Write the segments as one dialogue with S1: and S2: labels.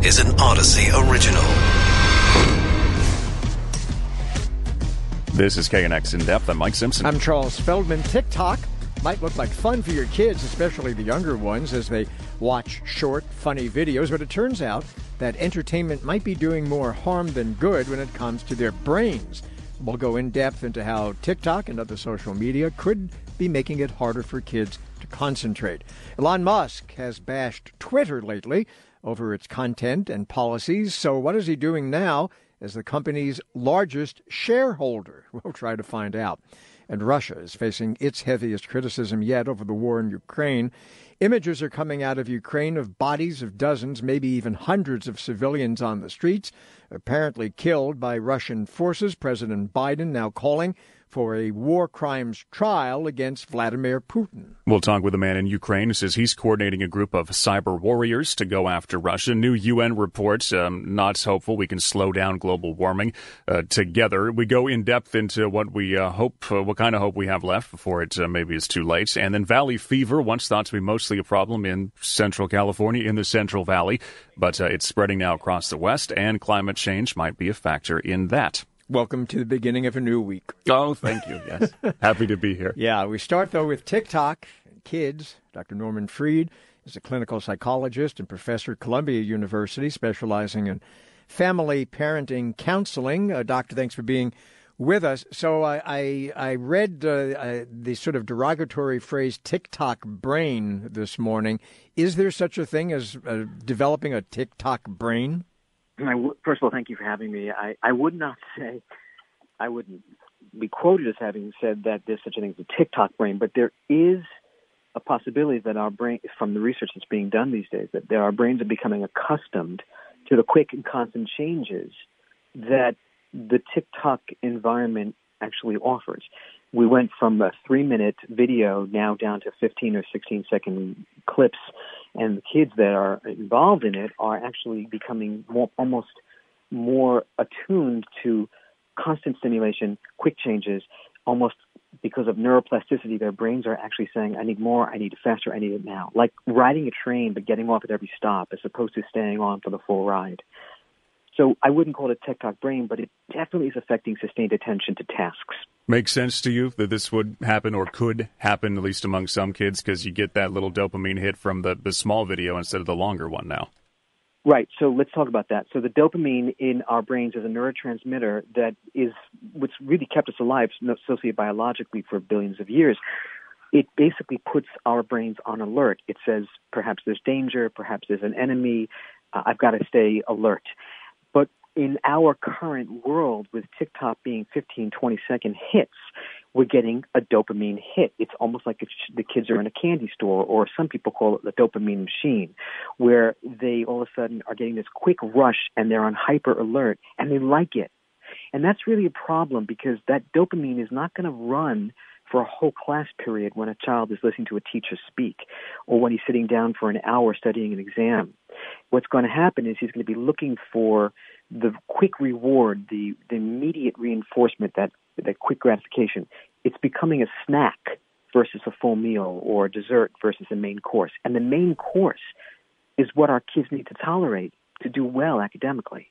S1: This is an Odyssey original.
S2: This is KNX In Depth. I'm Mike Simpson.
S3: I'm Charles Feldman. TikTok might look like fun for your kids, especially the younger ones, as they watch short, funny videos, but it turns out that entertainment might be doing more harm than good when it comes to their brains. We'll go in depth into how TikTok and other social media could be making it harder for kids to concentrate. Elon Musk has bashed Twitter lately over its content and policies. So, what is he doing now as the company's largest shareholder? We'll try to find out. And Russia is facing its heaviest criticism yet over the war in Ukraine. Images are coming out of Ukraine of bodies of dozens, maybe even hundreds of civilians on the streets, apparently killed by Russian forces. President Biden now calling for a war crimes trial against Vladimir Putin.
S2: We'll talk with a man in Ukraine who says he's coordinating a group of cyber warriors to go after Russia. New UN reports um, not hopeful we can slow down global warming uh, together. We go in depth into what we uh, hope, uh, what kind of hope we have left before it uh, maybe is too late. And then valley fever, once thought to be mostly a problem in Central California, in the Central Valley, but uh, it's spreading now across the West, and climate change might be a factor in that.
S3: Welcome to the beginning of a new week.
S2: Oh, thank you. Yes. Happy to be here.
S3: Yeah, we start though with TikTok and kids. Dr. Norman Fried is a clinical psychologist and professor at Columbia University, specializing in family parenting counseling. Uh, doctor, thanks for being with us. So I I, I read uh, uh, the sort of derogatory phrase TikTok brain this morning. Is there such a thing as uh, developing a TikTok brain?
S4: First of all, thank you for having me. I, I would not say, I wouldn't be quoted as having said that there's such a thing as a TikTok brain, but there is a possibility that our brain, from the research that's being done these days, that our brains are becoming accustomed to the quick and constant changes that the TikTok environment actually offers. We went from a three minute video now down to 15 or 16 second clips and the kids that are involved in it are actually becoming more, almost more attuned to constant stimulation, quick changes, almost because of neuroplasticity, their brains are actually saying, I need more, I need it faster, I need it now. Like riding a train but getting off at every stop as opposed to staying on for the full ride. So I wouldn't call it a TikTok brain, but it definitely is affecting sustained attention to tasks.
S2: Makes sense to you that this would happen or could happen, at least among some kids, because you get that little dopamine hit from the, the small video instead of the longer one now.
S4: Right. So let's talk about that. So the dopamine in our brains is a neurotransmitter that is what's really kept us alive sociobiologically for billions of years. It basically puts our brains on alert. It says perhaps there's danger, perhaps there's an enemy. Uh, I've got to stay alert in our current world with TikTok being 15, 20 second hits, we're getting a dopamine hit. It's almost like the kids are in a candy store, or some people call it the dopamine machine, where they all of a sudden are getting this quick rush and they're on hyper alert and they like it. And that's really a problem because that dopamine is not going to run for a whole class period when a child is listening to a teacher speak or when he's sitting down for an hour studying an exam. What's going to happen is he's going to be looking for the quick reward, the, the immediate reinforcement, that, that quick gratification, it's becoming a snack versus a full meal or a dessert versus a main course. And the main course is what our kids need to tolerate to do well academically.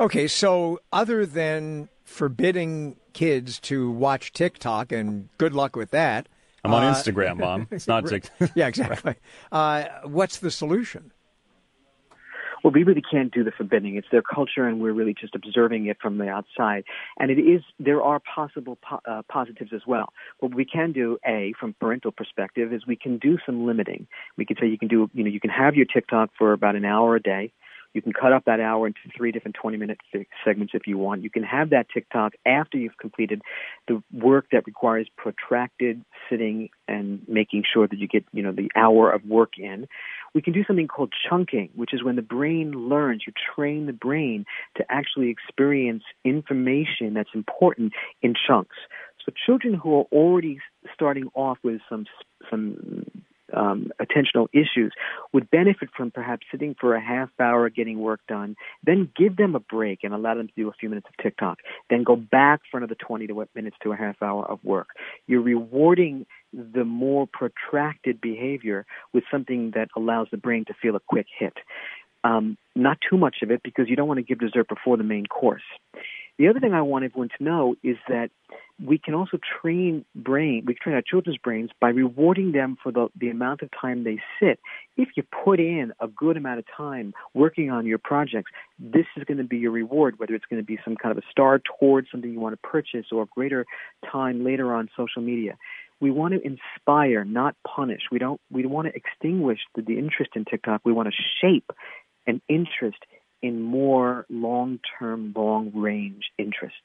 S3: Okay, so other than forbidding kids to watch TikTok, and good luck with that.
S2: I'm on uh, Instagram, Mom. It's not TikTok.
S3: yeah, exactly. Uh, what's the solution?
S4: well, we really can't do the forbidding. It's their culture, and we're really just observing it from the outside. And it is there are possible po- uh, positives as well. What we can do, a from parental perspective, is we can do some limiting. We can say you can do, you know, you can have your TikTok for about an hour a day. You can cut up that hour into three different 20 minute segments if you want. You can have that TikTok after you've completed the work that requires protracted sitting and making sure that you get, you know, the hour of work in. We can do something called chunking, which is when the brain learns, you train the brain to actually experience information that's important in chunks. So children who are already starting off with some some um, attentional issues would benefit from perhaps sitting for a half hour getting work done, then give them a break and allow them to do a few minutes of TikTok, then go back for another 20 to what minutes to a half hour of work. You're rewarding the more protracted behavior with something that allows the brain to feel a quick hit. Um, not too much of it because you don't want to give dessert before the main course. The other thing I want everyone to know is that we can also train brain we can train our children's brains by rewarding them for the, the amount of time they sit. If you put in a good amount of time working on your projects, this is going to be your reward, whether it's going to be some kind of a star towards something you want to purchase or greater time later on social media. We want to inspire, not punish. We don't we want to extinguish the, the interest in TikTok. We want to shape an interest in more long term, long range interests.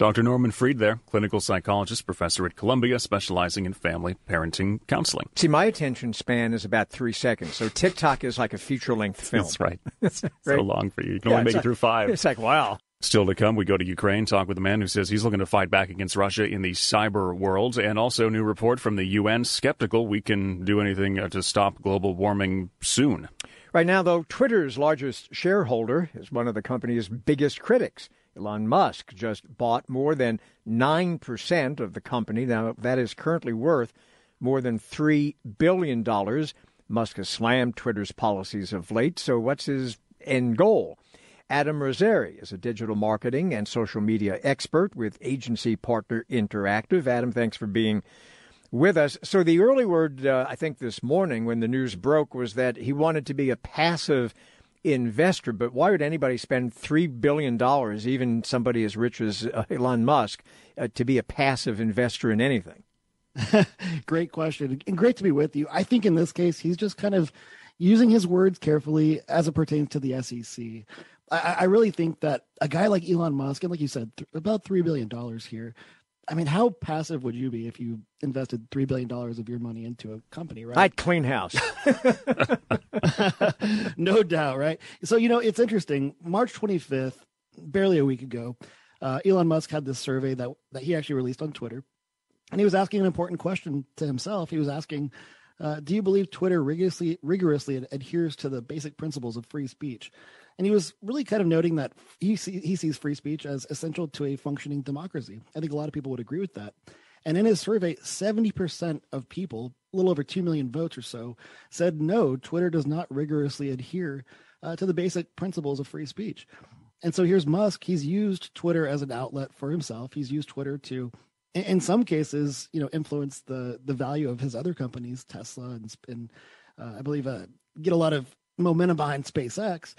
S2: Dr. Norman Fried there, clinical psychologist, professor at Columbia, specializing in family parenting counseling.
S3: See, my attention span is about three seconds, so TikTok is like a feature length film.
S2: That's right. It's so long for you. You can yeah, only make
S3: like,
S2: it through five.
S3: It's like, wow.
S2: Still to come, we go to Ukraine, talk with a man who says he's looking to fight back against Russia in the cyber world, and also new report from the UN skeptical we can do anything uh, to stop global warming soon.
S3: Right now, though, Twitter's largest shareholder is one of the company's biggest critics. Elon Musk just bought more than 9% of the company. Now, that is currently worth more than $3 billion. Musk has slammed Twitter's policies of late, so what's his end goal? Adam Mosseri is a digital marketing and social media expert with agency partner Interactive. Adam, thanks for being with us. So, the early word, uh, I think, this morning when the news broke was that he wanted to be a passive investor. But why would anybody spend $3 billion, even somebody as rich as uh, Elon Musk, uh, to be a passive investor in anything?
S5: great question. And great to be with you. I think in this case, he's just kind of using his words carefully as it pertains to the SEC. I, I really think that a guy like Elon Musk, and like you said, th- about $3 billion here, I mean, how passive would you be if you invested three billion dollars of your money into a company, right?
S3: I'd clean house.
S5: no doubt, right? So you know, it's interesting. March 25th, barely a week ago, uh, Elon Musk had this survey that that he actually released on Twitter, and he was asking an important question to himself. He was asking, uh, "Do you believe Twitter rigorously rigorously adheres to the basic principles of free speech?" And he was really kind of noting that he, see, he sees free speech as essential to a functioning democracy. I think a lot of people would agree with that. And in his survey, 70% of people, a little over 2 million votes or so, said no, Twitter does not rigorously adhere uh, to the basic principles of free speech. And so here's Musk. He's used Twitter as an outlet for himself. He's used Twitter to, in some cases, you know, influence the the value of his other companies, Tesla and, and uh, I believe uh, get a lot of momentum behind SpaceX.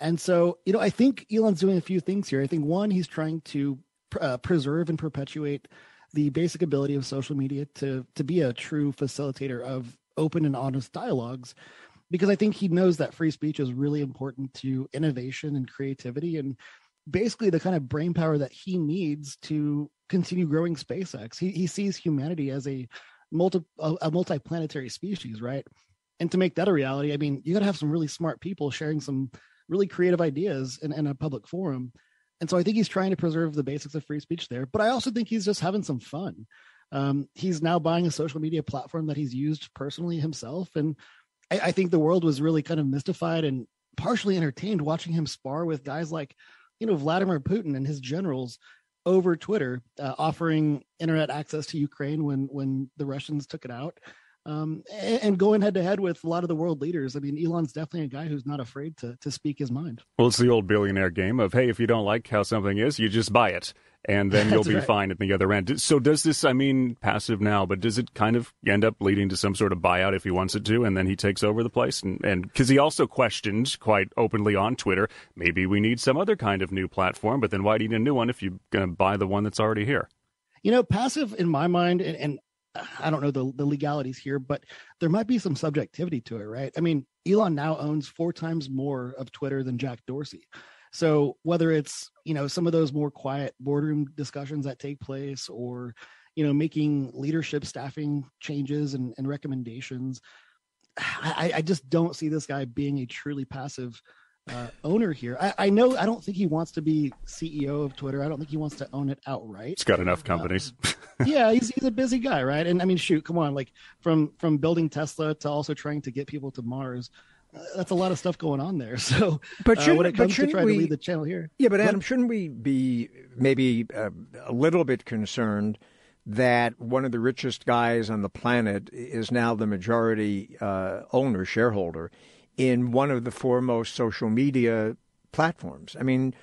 S5: And so, you know, I think Elon's doing a few things here. I think one, he's trying to uh, preserve and perpetuate the basic ability of social media to to be a true facilitator of open and honest dialogues because I think he knows that free speech is really important to innovation and creativity and basically the kind of brain power that he needs to continue growing SpaceX. He he sees humanity as a multi a, a multi-planetary species, right? And to make that a reality, I mean, you got to have some really smart people sharing some really creative ideas in, in a public forum. And so I think he's trying to preserve the basics of free speech there. But I also think he's just having some fun. Um, he's now buying a social media platform that he's used personally himself. And I, I, think the world was really kind of mystified and partially entertained watching him spar with guys like, you know, Vladimir Putin and his generals over Twitter, uh, offering internet access to Ukraine when when the Russians took it out um, and, going head to head with a lot of the world leaders. I mean, Elon's definitely a guy who's not afraid to to speak his mind.
S2: Well, it's the old billionaire game of hey, if you don't like how something is, you just buy it, and then you'll be right. fine at the other end. So does this? I mean, passive now, but does it kind of end up leading to some sort of buyout if he wants it to, and then he takes over the place? And because he also questioned quite openly on Twitter, maybe we need some other kind of new platform, but then why do you need a new one if you're going to buy the one that's already here?
S5: You know, passive in my mind, and, and I don't know the, the legalities here, but there might be some subjectivity to it, right? I mean, Elon now owns four times more of Twitter than Jack Dorsey. So whether it's, you know, some of those more quiet boardroom discussions that take place or, you know, making leadership staffing changes and, and recommendations, I, I just don't see this guy being a truly passive uh, owner here. I, I, know I don't think he wants to be CEO of Twitter. I don't think he wants to own it outright.
S2: He's got enough companies.
S5: Uh, yeah, he's he's a busy guy, right? And I mean, shoot, come on, like from from building Tesla to also trying to get people to Mars. Uh, that's a lot of stuff going on there. So,
S3: but uh,
S5: when it comes to trying we, to lead the channel here,
S3: yeah. But Adam, but, shouldn't we be maybe uh, a little bit concerned that one of the richest guys on the planet is now the majority uh, owner shareholder? In one of the foremost social media platforms. I mean,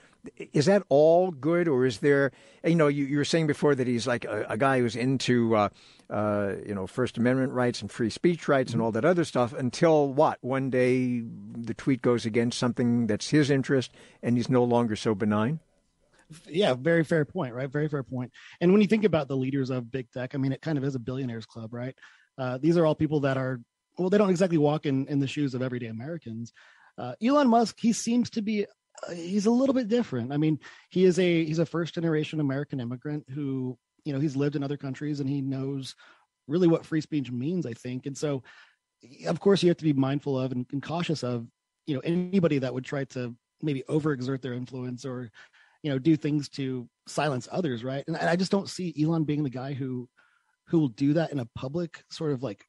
S3: is that all good, or is there? You know, you, you were saying before that he's like a, a guy who's into, uh, uh, you know, First Amendment rights and free speech rights and all that other stuff. Until what? One day the tweet goes against something that's his interest, and he's no longer so benign.
S5: Yeah, very fair point, right? Very fair point. And when you think about the leaders of big tech, I mean, it kind of is a billionaires club, right? Uh, these are all people that are well, they don't exactly walk in in the shoes of everyday Americans. Uh, Elon Musk, he seems to be uh, he's a little bit different. I mean, he is a he's a first generation American immigrant who you know he's lived in other countries and he knows really what free speech means. I think, and so of course you have to be mindful of and, and cautious of you know anybody that would try to maybe overexert their influence or you know do things to silence others, right? And I just don't see Elon being the guy who who will do that in a public sort of like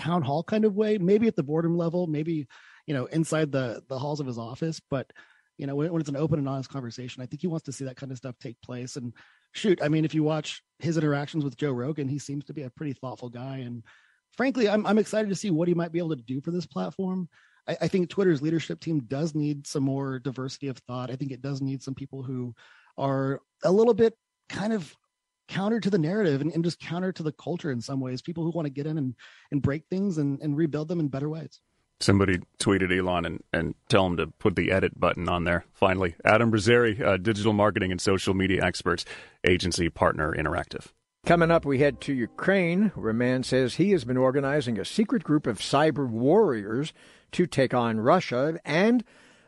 S5: town hall kind of way. Maybe at the boredom level, maybe you know inside the the halls of his office, but you know when, when, it's an open and honest conversation i think he wants to see that kind of stuff take place. And shoot i mean if you watch his interactions with joe rogan he seems to be a pretty thoughtful guy. And frankly i'm, I'm excited to see what he might be able to do for this platform. I, I think twitter's leadership team does need some more diversity of thought. I think it does need some people who are a little bit kind of counter to the narrative and, and just counter to the culture in some ways people who want to get in and, and break things and, and rebuild them in better ways
S2: Somebody tweeted Elon and, and tell him to put the edit button on there. Finally, Adam Brazzeri, uh, digital marketing and social media experts, agency partner interactive.
S3: Coming up, we head to Ukraine, where a man says he has been organizing a secret group of cyber warriors to take on Russia, and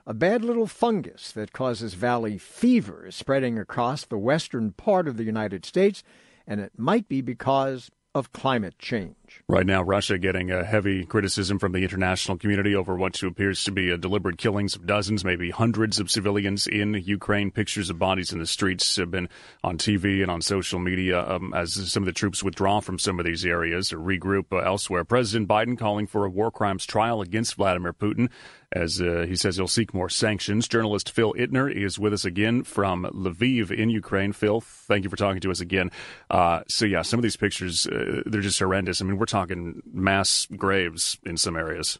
S3: a bad little fungus that causes valley fever is spreading across the western part of the United States, and it might be because of climate change.
S2: Right now, Russia getting a heavy criticism from the international community over what appears to be a deliberate killings of dozens, maybe hundreds of civilians in Ukraine. Pictures of bodies in the streets have been on TV and on social media um, as some of the troops withdraw from some of these areas or regroup elsewhere. President Biden calling for a war crimes trial against Vladimir Putin as uh, he says he'll seek more sanctions. Journalist Phil Ittner is with us again from Lviv in Ukraine. Phil, thank you for talking to us again. Uh, so, yeah, some of these pictures, uh, they're just horrendous. I mean, we're talking mass graves in some areas.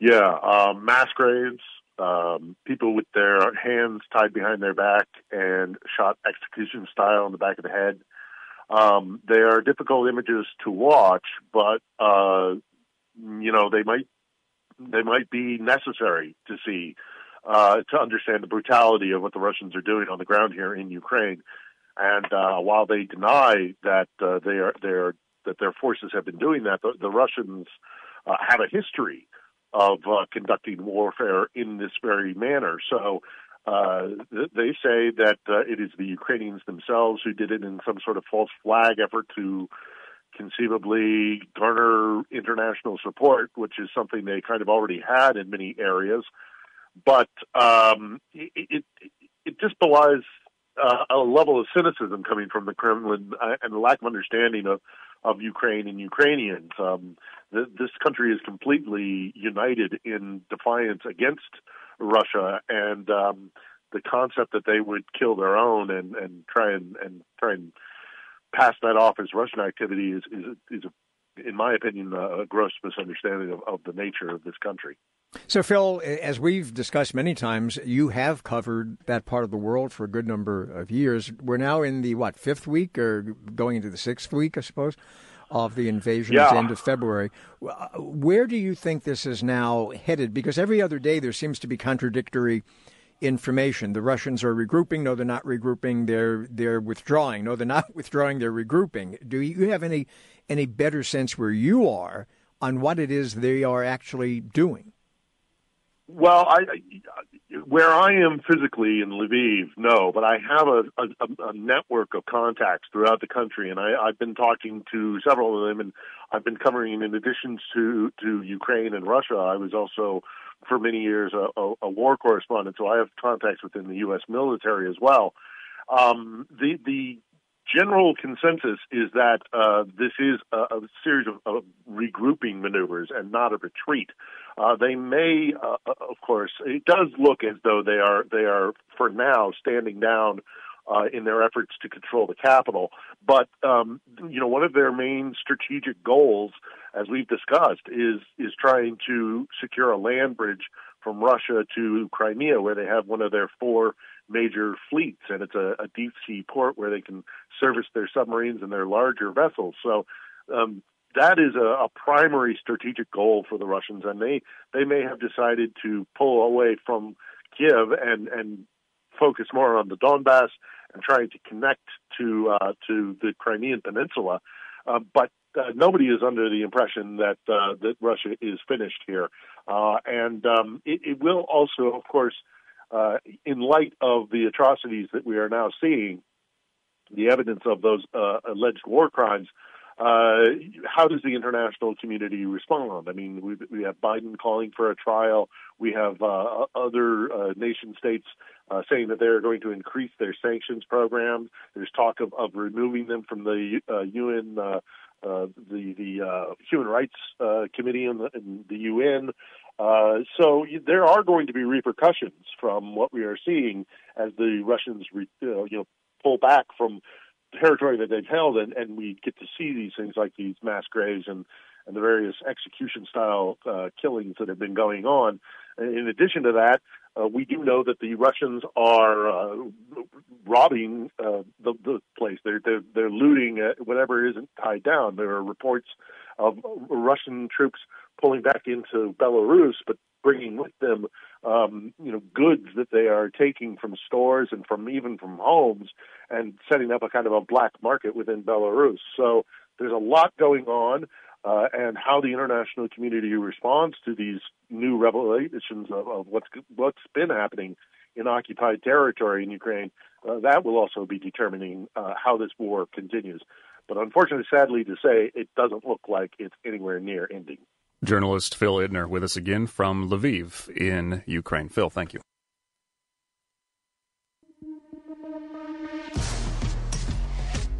S6: Yeah, um, mass graves, um, people with their hands tied behind their back and shot execution style in the back of the head. Um, they are difficult images to watch, but uh, you know they might they might be necessary to see uh, to understand the brutality of what the Russians are doing on the ground here in Ukraine. And uh, while they deny that uh, they are they are that their forces have been doing that, the, the Russians uh, have a history of uh, conducting warfare in this very manner. So uh, they say that it is the Ukrainians themselves who did it in some sort of false flag effort to conceivably garner international support, which is something they kind of already had in many areas. But um, it, it, it just belies uh, a level of cynicism coming from the Kremlin uh, and the lack of understanding of, of Ukraine and Ukrainians. Um, this country is completely united in defiance against Russia, and um, the concept that they would kill their own and, and try and, and try and pass that off as Russian activity is is, is a, in my opinion, a gross misunderstanding of, of the nature of this country.
S3: So, Phil, as we've discussed many times, you have covered that part of the world for a good number of years. We're now in the what fifth week, or going into the sixth week, I suppose, of the invasion
S6: yeah.
S3: at the end of February. Where do you think this is now headed? Because every other day there seems to be contradictory information. The Russians are regrouping. No, they're not regrouping. They're they're withdrawing. No, they're not withdrawing. They're regrouping. Do you have any any better sense where you are on what it is they are actually doing?
S6: Well, I, where I am physically in Lviv, no, but I have a, a, a network of contacts throughout the country, and I, I've been talking to several of them, and I've been covering, in addition to to Ukraine and Russia, I was also for many years a, a, a war correspondent, so I have contacts within the U.S. military as well. Um, the the general consensus is that uh, this is a, a series of, of, regrouping maneuvers and not a retreat. Uh, they may, uh, of course, it does look as though they are they are for now standing down uh, in their efforts to control the capital. But um, you know, one of their main strategic goals, as we've discussed, is is trying to secure a land bridge from Russia to Crimea, where they have one of their four major fleets, and it's a, a deep sea port where they can service their submarines and their larger vessels. So. Um, that is a, a primary strategic goal for the Russians, and they they may have decided to pull away from Kiev and and focus more on the Donbass and trying to connect to uh, to the Crimean Peninsula. Uh, but uh, nobody is under the impression that uh, that Russia is finished here, uh, and um, it, it, will also, of course, uh, in light of the atrocities that we are now seeing, the evidence of those alleged war crimes uh, how does the international community respond? I mean, we, we have Biden calling for a trial. We have uh, other uh, nation states uh, saying that they're going to increase their sanctions programs. There's talk of, of removing them from the UN, uh, uh, the the Human Rights Committee in the, in the UN. so there are going to be repercussions from what we are seeing as the Russians, re, you know, pull back from territory that they've held, and, and we get to see these things like these mass graves and, and the various execution style uh, killings that have been going on. In addition to that, uh, we do know that the Russians are uh, robbing uh, the, the place. They're they're, they're looting whatever isn't tied down. There are reports of Russian troops pulling back into Belarus, but bringing with them, um, you know, goods that they are taking from stores and from even from homes, and setting up a kind of a black market within Belarus. So there's a lot going on, uh, and how the international community responds to these new revelations of, of what's what's been happening in occupied territory in Ukraine, uh, that will also be determining uh, how this war continues. But unfortunately, sadly to say, it doesn't look like it's anywhere near ending.
S2: Journalist Phil Ittner with us again from Lviv in Ukraine. Phil, thank you.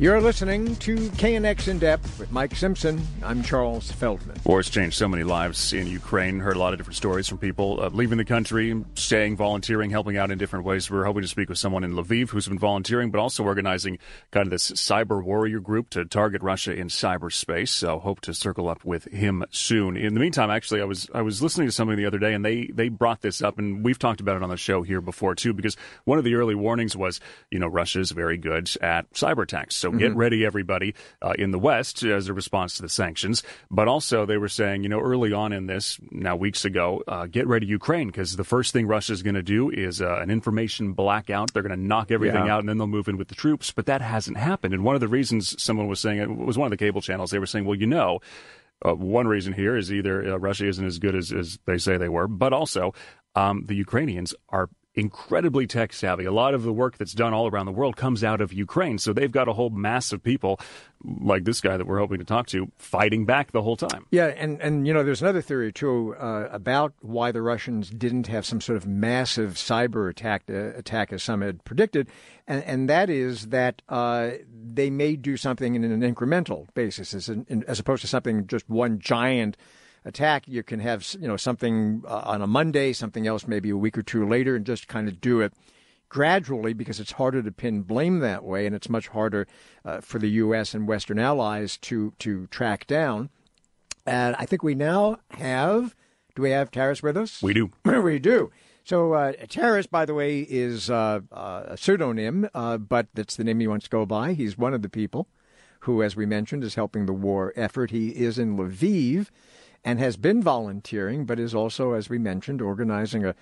S3: You're listening to KNX In Depth with Mike Simpson. I'm Charles Feldman.
S2: War's changed so many lives in Ukraine. Heard a lot of different stories from people uh, leaving the country, staying, volunteering, helping out in different ways. We're hoping to speak with someone in Lviv who's been volunteering, but also organizing kind of this cyber warrior group to target Russia in cyberspace. So hope to circle up with him soon. In the meantime, actually, I was I was listening to something the other day, and they they brought this up, and we've talked about it on the show here before too, because one of the early warnings was, you know, Russia is very good at cyber attacks. So mm-hmm. get ready, everybody, uh, in the West as a response to the sanctions. But also, they were saying, you know, early on in this, now weeks ago, uh, get ready, Ukraine, because the first thing Russia is going to do is uh, an information blackout. They're going to knock everything yeah. out, and then they'll move in with the troops. But that hasn't happened. And one of the reasons someone was saying, it was one of the cable channels, they were saying, well, you know, uh, one reason here is either uh, Russia isn't as good as, as they say they were, but also um, the Ukrainians are incredibly tech savvy. A lot of the work that's done all around the world comes out of Ukraine. So they've got a whole mass of people like this guy that we're hoping to talk to fighting back the whole time.
S3: Yeah, and, and you know, there's another theory too uh, about why the Russians didn't have some sort of massive cyber attack uh, attack as some had predicted, and, and that is that uh, they may do something in an incremental basis as, in, as opposed to something just one giant attack. You can have you know something uh, on a Monday, something else maybe a week or two later, and just kind of do it gradually because it's harder to pin blame that way, and it's much harder uh, for the U.S. and Western allies to to track down. And I think we now have. Do we have Taras with us?
S2: We do.
S3: we do. So uh, Taras, by the way, is uh, uh, a pseudonym, uh, but that's the name he wants to go by. He's one of the people who, as we mentioned, is helping the war effort. He is in Lviv and has been volunteering, but is also, as we mentioned, organizing a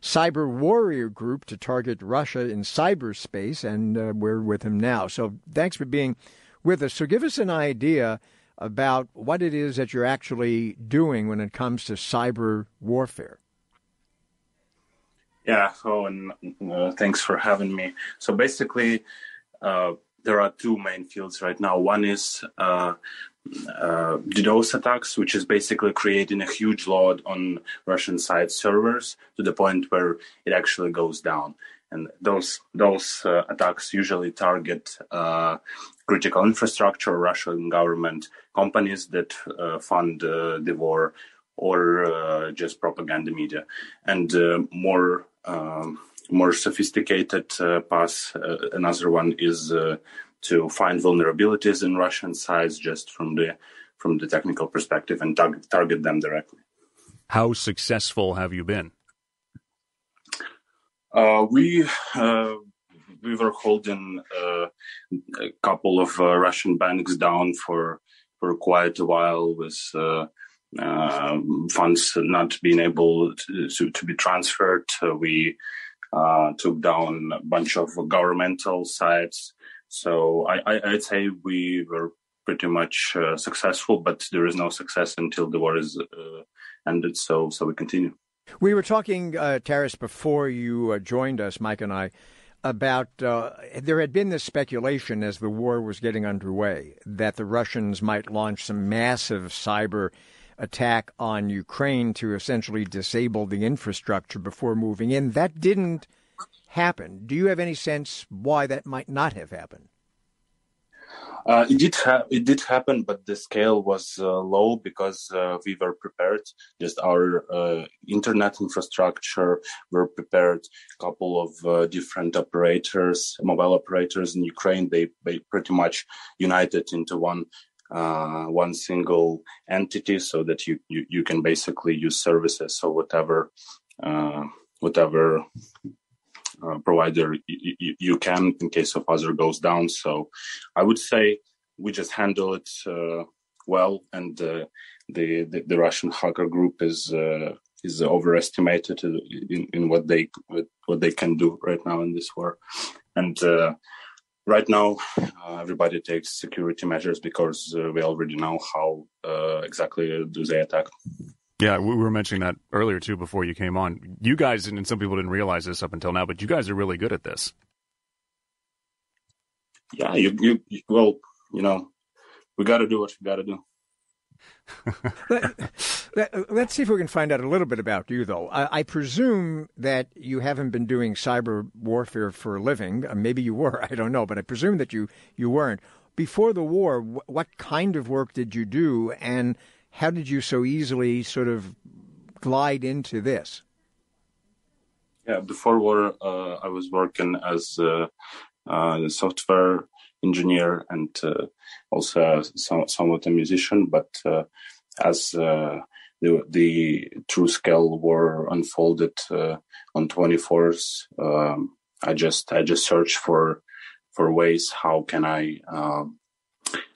S3: cyber warrior group to target Russia in cyberspace, and uh, we're with him now. So thanks for being with us. So give us an idea about what it is that you're actually doing when it comes to cyber warfare.
S7: Yeah, so and uh, thanks for having me. So basically, uh, there are two main fields right now. One is uh, uh, DDoS attacks, which is basically creating a huge load on Russian side servers to the point where it actually goes down. And those those uh, attacks usually target uh, critical infrastructure, Russian government companies that uh, fund uh, the war, or just propaganda media. And more um, more sophisticated path. another one is to find vulnerabilities in Russian sites just from the from the technical perspective and tar- target them directly.
S2: How successful have you been?
S7: Uh, we uh, we were holding uh, a couple of uh, Russian banks down for for quite a while with uh, funds not being able to, to, to be transferred. we took down a bunch of governmental sites. So I, I, would say we were pretty much uh, successful, but there is no success until the war is uh, ended. So, so we continue.
S3: We were talking, uh, Taras, before you uh, joined us, Mike and I, about uh, there had been this speculation as the war was getting underway that the Russians might launch some massive cyber attack on Ukraine to essentially disable the infrastructure before moving in. That didn't happen. Do you have any sense why that might not have happened?
S7: Uh, it did ha- it did happen, but the scale was uh, low because uh, we were prepared. Just our uh, internet infrastructure were prepared. A couple of uh, different operators, mobile operators in Ukraine, they, they pretty much united into one uh, one single entity, so that you, you you can basically use services. So whatever whatever uh, provider you, you, can in case of other goes down. So I would say we just handle it uh, well, and uh, the, the, the Russian hacker group is uh, is overestimated in, in what they what they can do right now in this war, and. Uh, right now, everybody takes security measures because we already know how exactly do they attack.
S2: Yeah, we were mentioning that earlier too before you came on. You guys, and some people didn't realize this up until now, but you guys are really good at this.
S7: Yeah, you, you, you well, you know, we got to do what we got to do.
S3: Let, us see if we can find out a little bit about you, though. I, I, presume that you haven't been doing cyber warfare for a living. Uh, maybe you were, I don't know, but I presume that you, you weren't. Before the war, what kind of work did you do, and how did you so easily sort of glide into this?
S7: Yeah, before war, uh, I was working as a, a software engineer and uh, also some, somewhat a musician. But uh, as uh, the, the true scale were unfolded uh, on 24th, um, I just I just searched for for ways how can I um,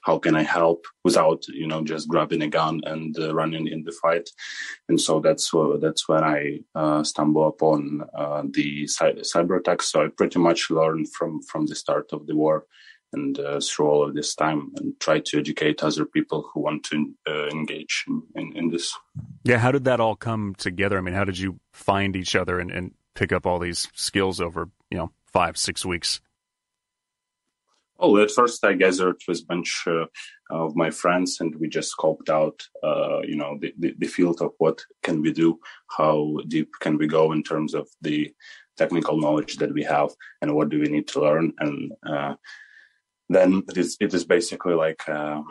S7: how can I help without you know just grabbing a gun and uh, running in the fight, and so that's uh, that's when I uh, upon uh, the cyber attacks. So I pretty much learned from from the start of the war and uh, through all of this time and try to educate other people who want to uh, engage in, in, in, this.
S2: Yeah, how did that all come together? I mean, how did you find each other and, and pick up all these skills over you know five six weeks?
S7: Oh, at first I gathered with a bunch uh, of my friends and we just scoped out, uh, you know, the, the, the, field of what can we do, how deep can we go in terms of the technical knowledge that we have and what do we need to learn. And uh, then it is, it is basically like, uh,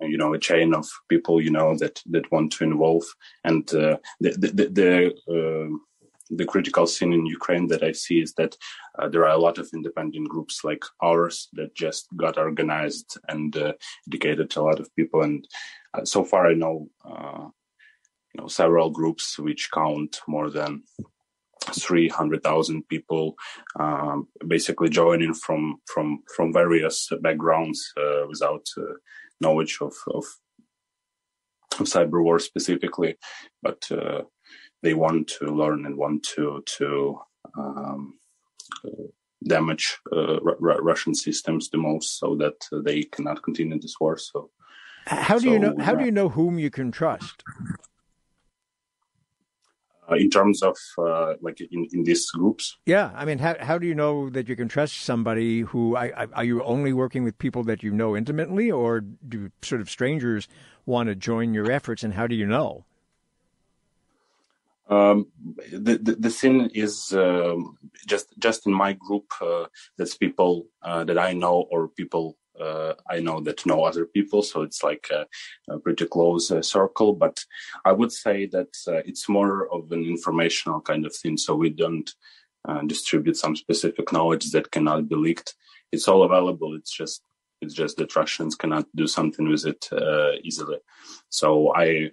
S7: you know, a chain of people, you know, that, that want to involve and uh, the, the, the, the uh, the critical scene in Ukraine that I see is that uh, there are a lot of independent groups like ours that just got organized and uh, educated a lot of people. And uh, so far, I know you know several groups which count more than three hundred thousand people, um, basically joining from from from various backgrounds uh, without uh, knowledge of, of of cyber war specifically, but they want to learn and want to to um, damage uh, R- Russian systems the most, so that they cannot continue this war. So,
S3: how do so, you know? How do you know whom you can trust?
S7: Uh, in terms of uh, like in, in these groups
S3: yeah i mean how, how do you know that you can trust somebody who I, I, are you only working with people that you know intimately or do sort of strangers want to join your efforts and how do you know
S7: um, the, the, the scene is um, just just in my group. Uh, that's people uh, that I know or people uh, I know that know other people. So it's like a, a pretty close uh, circle. But I would say that uh, it's more of an informational kind of thing. So we don't uh, distribute some specific knowledge that cannot be leaked. It's all available. It's just it's just that Russians cannot do something with it uh, easily. So I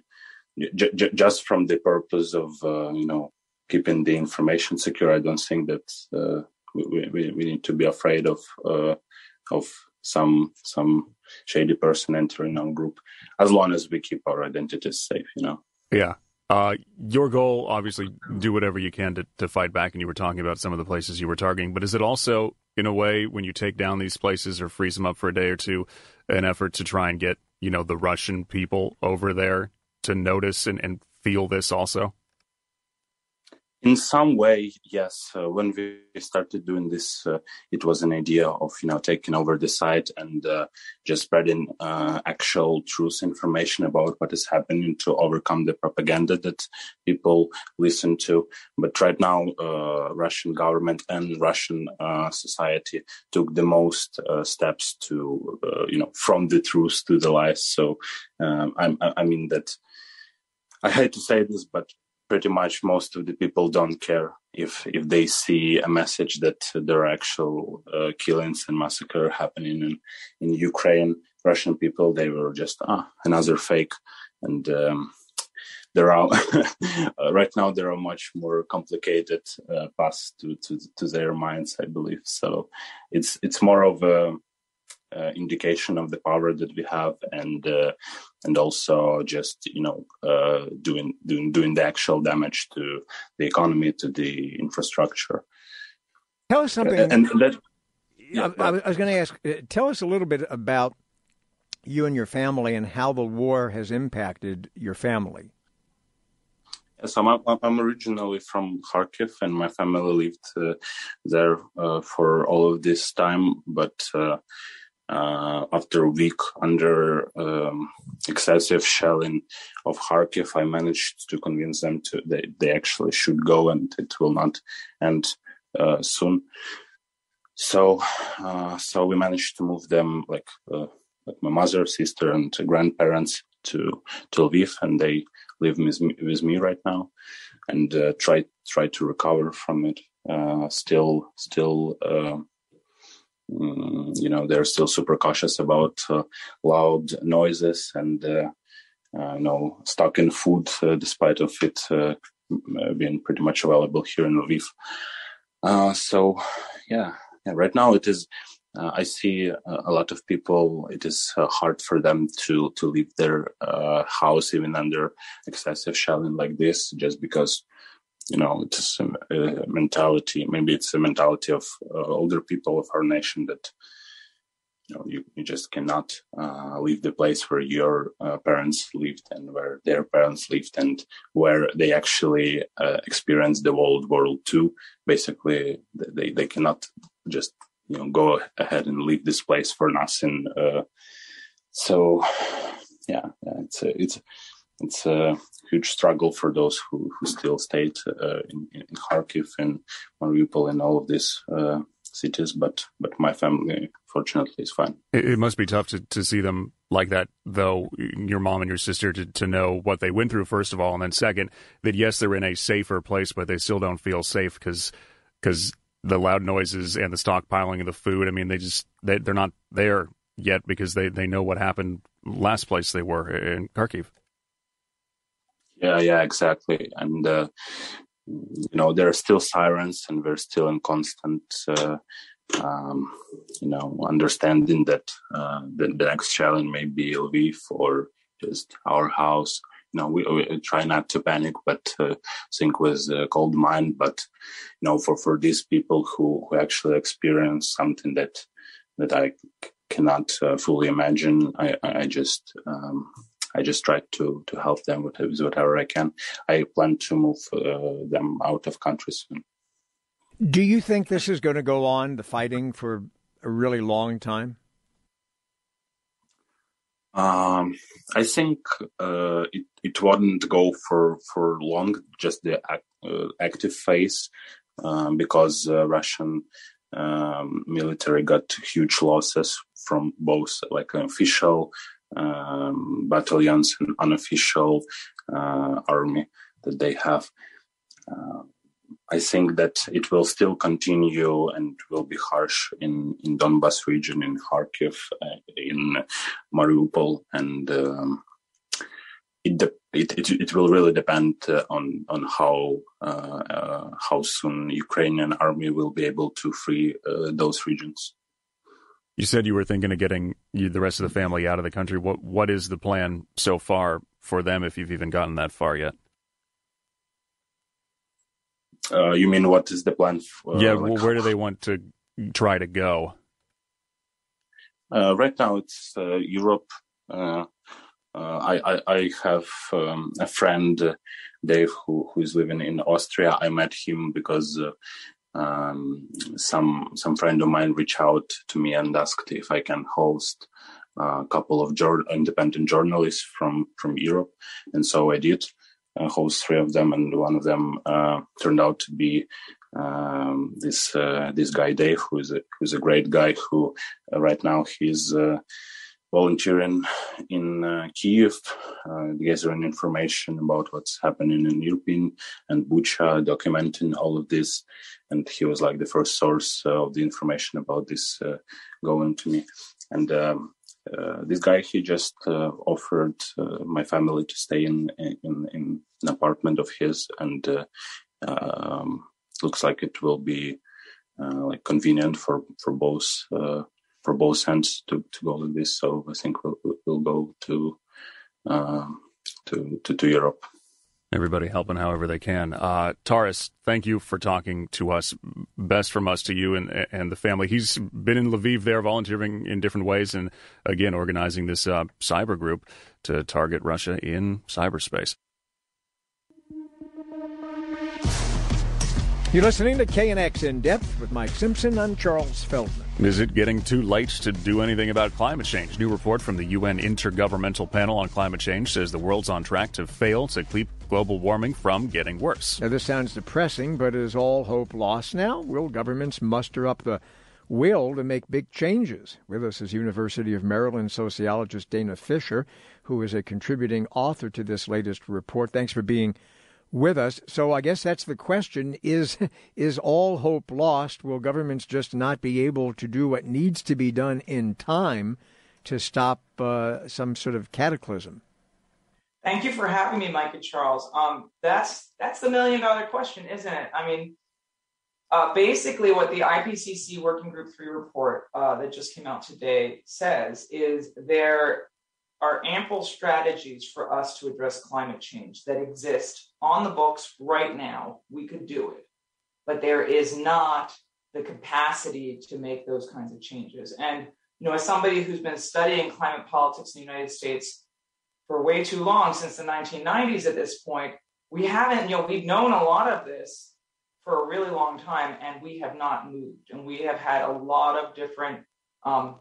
S7: j- j- just from the purpose of uh, you know keeping the information secure, I don't think that we, we, we need to be afraid of of some some shady person entering our group as long as we keep our identities safe. You know.
S2: Yeah. Uh, your goal, obviously, do whatever you can to, to fight back. And you were talking about some of the places you were targeting, but is it also, in a way, when you take down these places or freeze them up for a day or two, an effort to try and get, you know, the Russian people over there to notice and, and feel this also?
S7: In some way yes uh, when we started doing this uh, it was an idea of you know taking over the site and uh, just spreading uh, actual truth information about what is happening to overcome the propaganda that people listen to. But right now uh, russian government and russian uh, society took the most steps to you know from the truth to the lies. So um, I, I mean that I hate to say this, but pretty much most of the people don't care if if they see a message that there are actual uh, killings and massacre happening in in Ukraine. Russian people they were just ah another fake, and um, there are uh, right now there are much more complicated uh, paths to, to to their minds. I believe so. It's it's more of a uh, indication of the power that we have and uh, and also just you know uh, doing doing doing the actual damage to the economy to the infrastructure
S3: tell us something
S7: and that
S3: yeah, I, I was going to ask uh, tell us a little bit about you and your family and how the war has impacted your family
S7: Yes, I'm, I'm originally from Kharkiv, and my family lived uh, there uh, for all of this time. But uh, uh, after a week under um, excessive shelling of Kharkiv, I managed to convince them to they, they actually should go and it will not end uh, soon. So, uh, so we managed to move them like uh, like my mother, sister, and grandparents to to Lviv, and they live with me, with me right now, and uh, try try to recover from it. Uh, still, still you know they're still super cautious about uh, loud noises and uh, uh, you know stuck in food uh, despite of it uh, being pretty much available here in Lviv. Uh, so yeah, yeah, right now it is. I see a lot of people. It is hard for them to to leave their house even under excessive shelling like this, just because you know it's a, a, mentality maybe it's a mentality of uh, older people of our nation that you know you, you just cannot uh, leave the place where your uh, parents lived and where their parents lived and where they actually uh, experienced the world war ii basically they, they cannot just you know go ahead and leave this place for nothing uh, so yeah, yeah it's a, it's it's a huge struggle for those who, who still stayed uh, in, in Kharkiv and Mariupol and all of these uh, cities. But but my family, fortunately, is fine.
S2: It, it, must be tough to, to see them like that, though. Your mom and your sister to, to know what they went through, first of all, and then second, that yes, they're in a safer place, but they still don't feel safe because because the loud noises and the stockpiling of the food. I mean, they just they, they're not there yet because they, they know what happened last place they were in Kharkiv.
S7: Yeah, yeah, exactly. And uh, you know, there are still sirens, and we're still in constant, uh, um, you know, understanding that uh, the, the, next challenge may be Lviv or just our house. You know, we, we try not to panic, but uh, think with a cold mind. But you know, for for these people who who actually experience something that that I cannot uh, fully imagine, I I just um, I just try to to help them with, with whatever I can. I plan to move uh, them out of country soon.
S3: Do you think this is going to go on the fighting for a really long time?
S7: Um, I think uh, it it wouldn't go for for long, just the uh, active phase, um, because uh, Russian um, military got huge losses from both like official um, battalions and unofficial uh, army that they have. Uh, I think that it will still continue and will be harsh in, in Donbas region, in Kharkiv, uh, in Mariupol, and um, it, it, it it will really depend uh, on on how uh, uh, how soon Ukrainian army will be able to free those regions.
S2: You said you were thinking of getting you, the rest of the family out of the country. What what is the plan so far for them, if you've even gotten that far yet?
S7: Uh, you mean what is the plan? For,
S2: yeah,
S7: like,
S2: where do they want to try to go?
S7: Uh, right now, it's uh, Europe. Uh, uh, I, I, I have um, a friend, uh, Dave, who who is living in Austria. I met him because um, some some friend of mine reached out to me and asked if I can host a couple of independent journalists from from Europe, and so I did uh, host three of them, and one of them uh, turned out to be um, this uh, this guy Dave, who is a who's a great guy. Who uh, right now he's uh, volunteering in uh, Kiev, gathering information about what's happening in Irpin and Bucha, documenting all of this. And he was like the first source of the information about this going to me. And um, uh, this guy he just uh, offered uh, my family to stay in, in in an apartment of his and uh, um, looks like it will be uh, like convenient for for both uh, for both ends to, to go with this so I think we'll, we'll go to um, to, to to Europe
S2: Everybody helping however they can. Uh, Taras, thank you for talking to us. Best from us to you and and the family. He's been in Lviv there, volunteering in different ways, and again organizing this uh, cyber group to target Russia in cyberspace.
S3: You're listening to KNX In Depth with Mike Simpson. I'm Charles Feldman.
S2: Is it getting too late to do anything about climate change? New report from the UN Intergovernmental Panel on Climate Change says the world's on track to fail to keep global warming from getting worse.
S3: Now, this sounds depressing, but is all hope lost now? Will governments muster up the will to make big changes? With us is University of Maryland sociologist Dana Fisher, who is a contributing author to this latest report. Thanks for being with us. So I guess that's the question: is is all hope lost? Will governments just not be able to do what needs to be done in time to stop uh, some sort of cataclysm?
S8: Thank you for having me, Mike and Charles. Um, that's that's the million dollar question, isn't it? I mean, uh, basically, what the IPCC Working Group Three report uh, that just came out today says is there are ample strategies for us to address climate change that exist on the books right now. We could do it, but there is not the capacity to make those kinds of changes. And you know, as somebody who's been studying climate politics in the United States for way too long, since the 1990s at this point, we haven't, you know, we've known a lot of this for a really long time, and we have not moved. And we have had a lot of different um,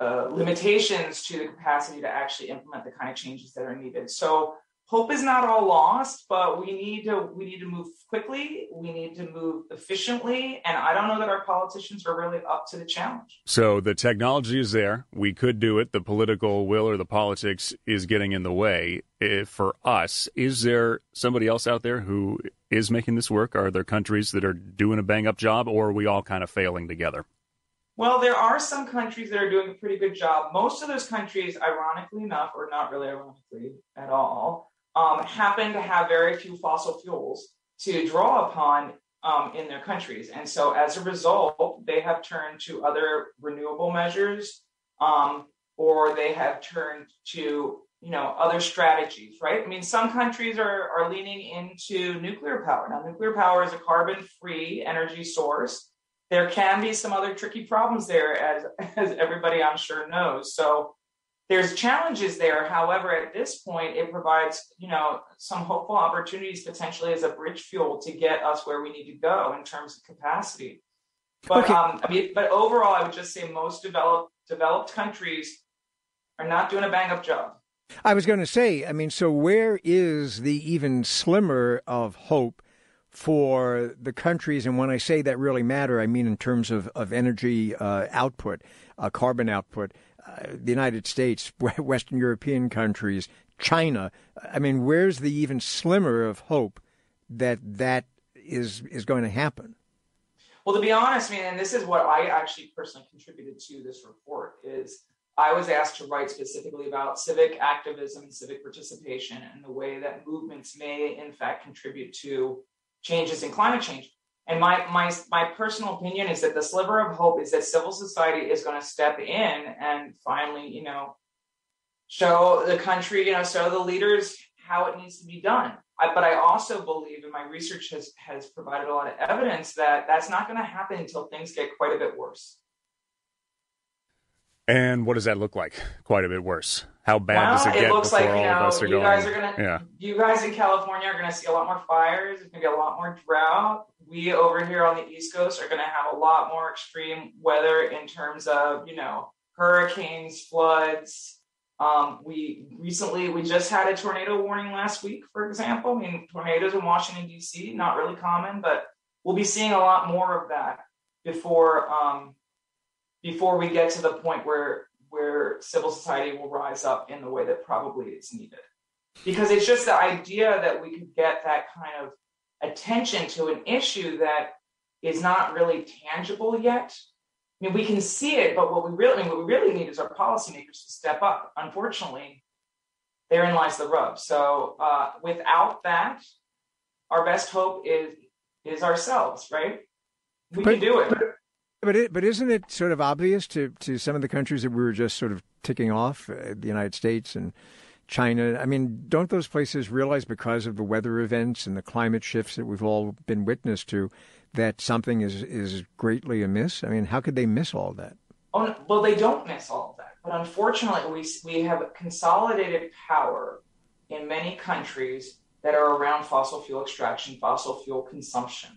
S8: uh, limitations to the capacity to actually implement the kind of changes that are needed. So hope is not all lost, but we need to we need to move quickly. We need to move efficiently, and I don't know that our politicians are really up to the challenge.
S2: So the technology is there. We could do it. The political will or the politics is getting in the way. If for us, is there somebody else out there who is making this work? Are there countries that are doing a bang up job, or are we all kind of failing together?
S8: Well, there are some countries that are doing a pretty good job. Most of those countries, ironically enough, or not really ironically at all, um, happen to have very few fossil fuels to draw upon um, in their countries. And so as a result, they have turned to other renewable measures um, or they have turned to you know other strategies right i mean some countries are are leaning into nuclear power now nuclear power is a carbon free energy source there can be some other tricky problems there, as, as everybody I'm sure knows. So there's challenges there. However, at this point, it provides, you know, some hopeful opportunities potentially as a bridge fuel to get us where we need to go in terms of capacity. But okay. um, I mean, but overall, I would just say most developed developed countries are not doing a bang up job.
S3: I was going to say, I mean, so where is the even slimmer of hope for the countries, and when I say that really matter, I mean in terms of, of energy uh, output, uh, carbon output, uh, the United States, Western European countries, China. I mean, where's the even slimmer of hope that that is is going to happen?
S8: Well, to be honest, I mean, and this is what I actually personally contributed to this report is I was asked to write specifically about civic activism civic participation and the way that movements may, in fact, contribute to changes in climate change. And my my my personal opinion is that the sliver of hope is that civil society is going to step in and finally, you know, show the country, you know, show the leaders how it needs to be done. I, but I also believe, and my research has has provided a lot of evidence that that's not going to happen until things get quite a bit worse.
S2: And what does that look like? Quite a bit worse. How bad
S8: well,
S2: does it get
S8: it looks
S2: before
S8: like, you
S2: all
S8: know,
S2: of us are
S8: you
S2: going?
S8: guys are gonna,
S2: yeah.
S8: you guys in California are gonna see a lot more fires. There's gonna be a lot more drought. We over here on the East Coast are gonna have a lot more extreme weather in terms of, you know, hurricanes, floods. Um, we recently we just had a tornado warning last week, for example. I mean, tornadoes in Washington D.C. not really common, but we'll be seeing a lot more of that before um, before we get to the point where where civil society will rise up in the way that probably is needed. Because it's just the idea that we could get that kind of attention to an issue that is not really tangible yet. I mean, we can see it, but what we really, I mean, what we really need is our policymakers to step up. Unfortunately, therein lies the rub. So, uh, without that, our best hope is is ourselves, right? We
S3: But-
S8: can do it.
S3: But it, but isn't it sort of obvious to, to some of the countries that we were just sort of ticking off, uh, the United States and China? I mean, don't those places realize because of the weather events and the climate shifts that we've all been witness to that something is is greatly amiss? I mean, how could they miss all that?
S8: Oh, well, they don't miss all that, but unfortunately, we we have consolidated power in many countries that are around fossil fuel extraction, fossil fuel consumption,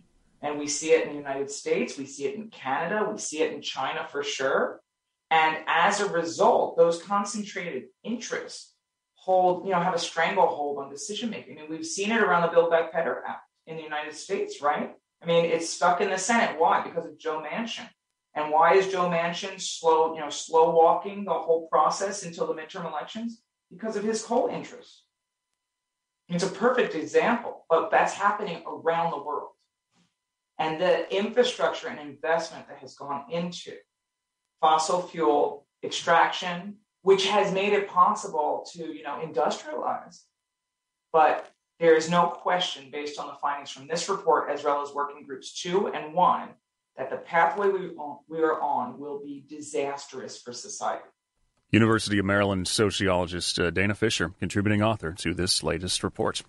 S8: and we see it in the United States, we see it in Canada, we see it in China for sure, and as a result, those concentrated interests hold, you know, have a stranglehold on decision making. I mean, we've seen it around the Build Back Better Act in the United States, right? I mean, it's stuck in the Senate. Why? Because of Joe Manchin. And why is Joe Manchin slow, you know, slow walking the whole process until the midterm elections? Because of his coal interests. It's a perfect example, but that's happening around the world. And the infrastructure and investment that has gone into fossil fuel extraction, which has made it possible to, you know, industrialize. But there is no question, based on the findings from this report, as well as working groups two and one, that the pathway we, we are on will be disastrous for society.
S2: University of Maryland sociologist uh, Dana Fisher, contributing author to this latest report.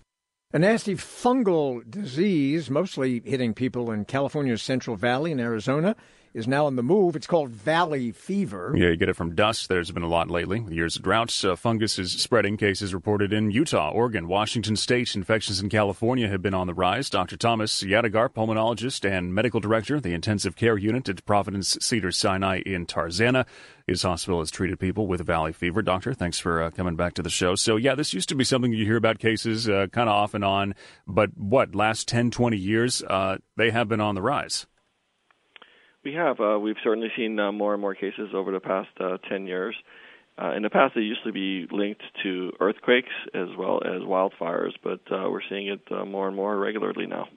S3: A nasty fungal disease, mostly hitting people in California's Central Valley and Arizona, is now on the move. It's called valley fever.
S2: Yeah, you get it from dust. There's been a lot lately. Years of droughts, uh, fungus is spreading. Cases reported in Utah, Oregon, Washington State. Infections in California have been on the rise. Dr. Thomas Yadegar, pulmonologist and medical director, of the intensive care unit at Providence Cedar Sinai in Tarzana. His hospital has treated people with valley fever. Doctor, thanks for uh, coming back to the show. So, yeah, this used to be something you hear about cases uh, kind of off and on, but what, last 10, 20 years, uh, they have been on the rise.
S9: We have. Uh, we've certainly seen uh, more and more cases over the past uh, 10 years. Uh, in the past, they used to be linked to earthquakes as well as wildfires, but uh, we're seeing it uh, more and more regularly now.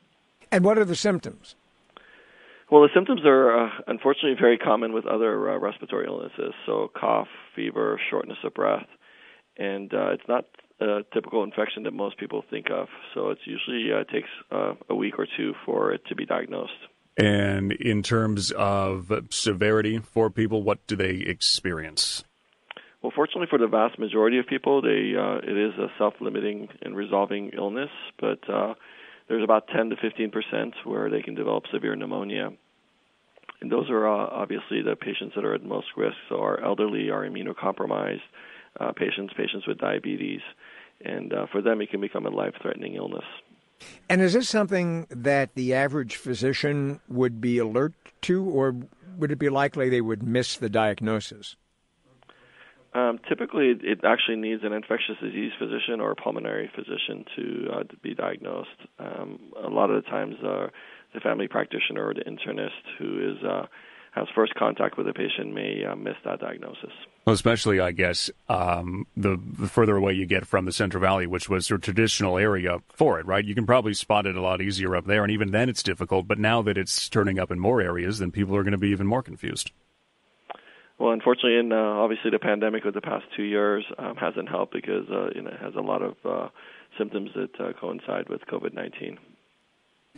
S3: And what are the symptoms?
S9: Well, the symptoms are uh, unfortunately very common with other uh, respiratory illnesses. So, cough, fever, shortness of breath, and uh, it's not a typical infection that most people think of. So, it usually uh, takes uh, a week or two for it to be diagnosed.
S2: And in terms of severity for people, what do they experience?
S9: Well, fortunately for the vast majority of people, they uh, it is a self-limiting and resolving illness, but uh, there's about 10 to 15 percent where they can develop severe pneumonia. And those are uh, obviously the patients that are at most risk. So our elderly, our immunocompromised uh, patients, patients with diabetes, and uh, for them it can become a life-threatening illness.
S3: And is this something that the average physician would be alert to, or would it be likely they would miss the diagnosis?
S9: Um, typically, it actually needs an infectious disease physician or a pulmonary physician to, uh, to be diagnosed. Um, a lot of the times, uh, the family practitioner or the internist who is uh, has first contact with the patient may uh, miss that diagnosis.
S2: Well, especially, I guess, um, the, the further away you get from the Central Valley, which was your traditional area for it, right? You can probably spot it a lot easier up there, and even then it's difficult. But now that it's turning up in more areas, then people are going to be even more confused.
S9: Well, unfortunately, and uh, obviously the pandemic of the past two years um, hasn't helped because uh, you know, it has a lot of uh, symptoms that uh, coincide with COVID 19.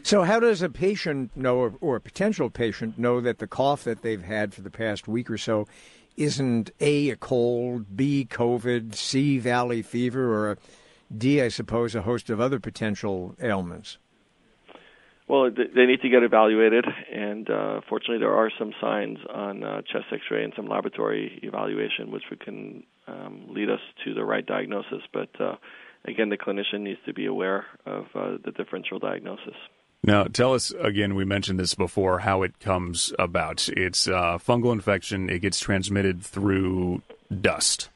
S3: So, how does a patient know, or, or, a potential patient know that the cough that they've had for the past week or so isn't A, a cold, B, COVID, C, valley fever, or a D, I suppose, a host of other potential ailments?
S9: Well, they need to get evaluated, and uh, fortunately, there are some signs on uh, chest X-ray and some laboratory evaluation, which can um, lead us to the right diagnosis. But uh, again, the clinician needs to be aware of uh, the differential diagnosis.
S2: Now, tell us again, we mentioned this before, how it comes about. It's a fungal infection, it gets transmitted through dust.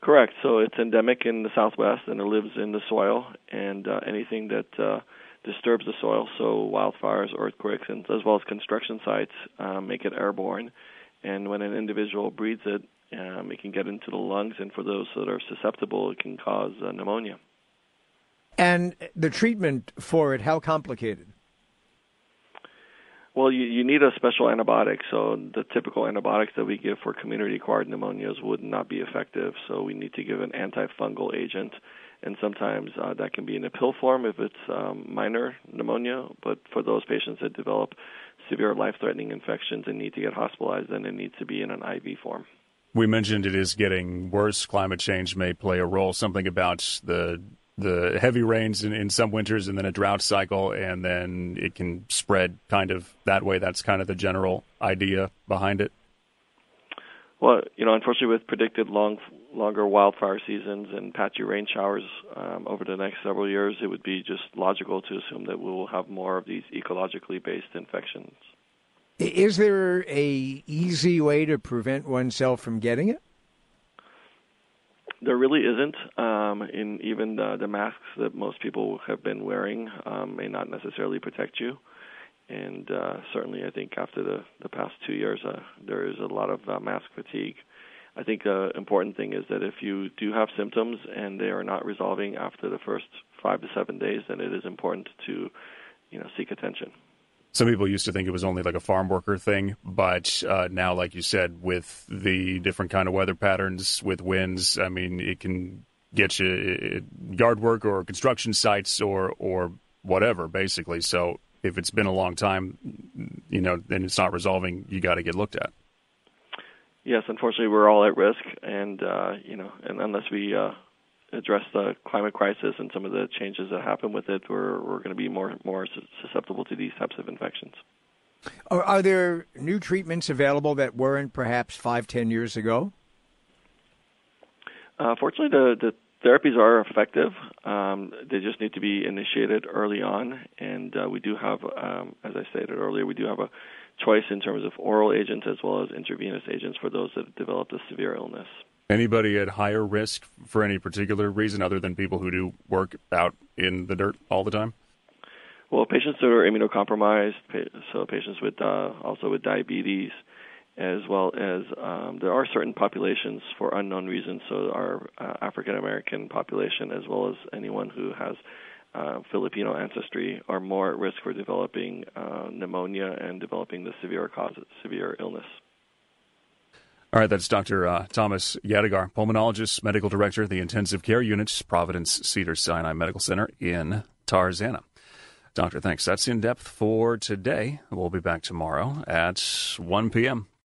S9: Correct. So it's endemic in the southwest and it lives in the soil, and uh, anything that uh, disturbs the soil, so wildfires, earthquakes, and as well as construction sites, uh, make it airborne. And when an individual breathes it, um, it can get into the lungs, and for those that are susceptible, it can cause uh, pneumonia.
S3: And the treatment for it, how complicated?
S9: Well, you, you need a special antibiotic. So the typical antibiotics that we give for community-acquired pneumonias would not be effective. So we need to give an antifungal agent, and sometimes uh, that can be in a pill form if it's um, minor pneumonia. But for those patients that develop severe life-threatening infections and need to get hospitalized, then it needs to be in an IV form.
S2: We mentioned it is getting worse. Climate change may play a role. Something about the the heavy rains in, in some winters and then a drought cycle, and then it can spread kind of that way. That's kind of the general idea behind it.
S9: Well, you know, unfortunately, with predicted long, longer wildfire seasons and patchy rain showers um, over the next several years, it would be just logical to assume that we will have more of these ecologically based infections.
S3: Is there a easy way to prevent oneself from getting it?
S9: There really isn't. Um, in even the, the, masks that most people have been wearing um, may not necessarily protect you. And uh, certainly, I think after the, the past two years, uh, there is a lot of uh, mask fatigue. I think the important thing is that if you do have symptoms and they are not resolving after the first five to seven days, then it is important to, you know, seek attention
S2: some people used to think it was only like a farm worker thing, but uh, now, like you said, with the different kind of weather patterns, with winds, I mean, it can get you yard work or construction sites or or whatever, basically. So if it's been a long time, you know, and it's not resolving, you got to get looked at.
S9: Yes, unfortunately, we're all at risk, and uh, you know, and unless we uh, address the climate crisis and some of the changes that happen with it, we're we're going to be more more susceptible to these types of infections.
S3: Are, are there new treatments available that weren't perhaps five, ten years ago?
S9: Uh, fortunately, the, the therapies are effective. Um, they just need to be initiated early on, and uh, we do have, um, as I stated earlier, we do have a choice in terms of oral agents as well as intravenous agents for those that have developed a severe illness.
S2: Anybody at higher risk for any particular reason other than people who do work out in the dirt all the time?
S9: Well, patients that are immunocompromised, so patients with uh, also with diabetes, as well as um, there are certain populations for unknown reasons. So our uh, African American population, as well as anyone who has uh, Filipino ancestry, are more at risk for developing uh, pneumonia and developing the severe causes, severe illness.
S2: All right, that's Dr. Uh, Thomas Yadegar, pulmonologist, medical director of the intensive care unit, Providence Cedar Sinai Medical Center in Tarzana. Doctor, thanks. That's in depth for today. We'll be back tomorrow at 1 p.m.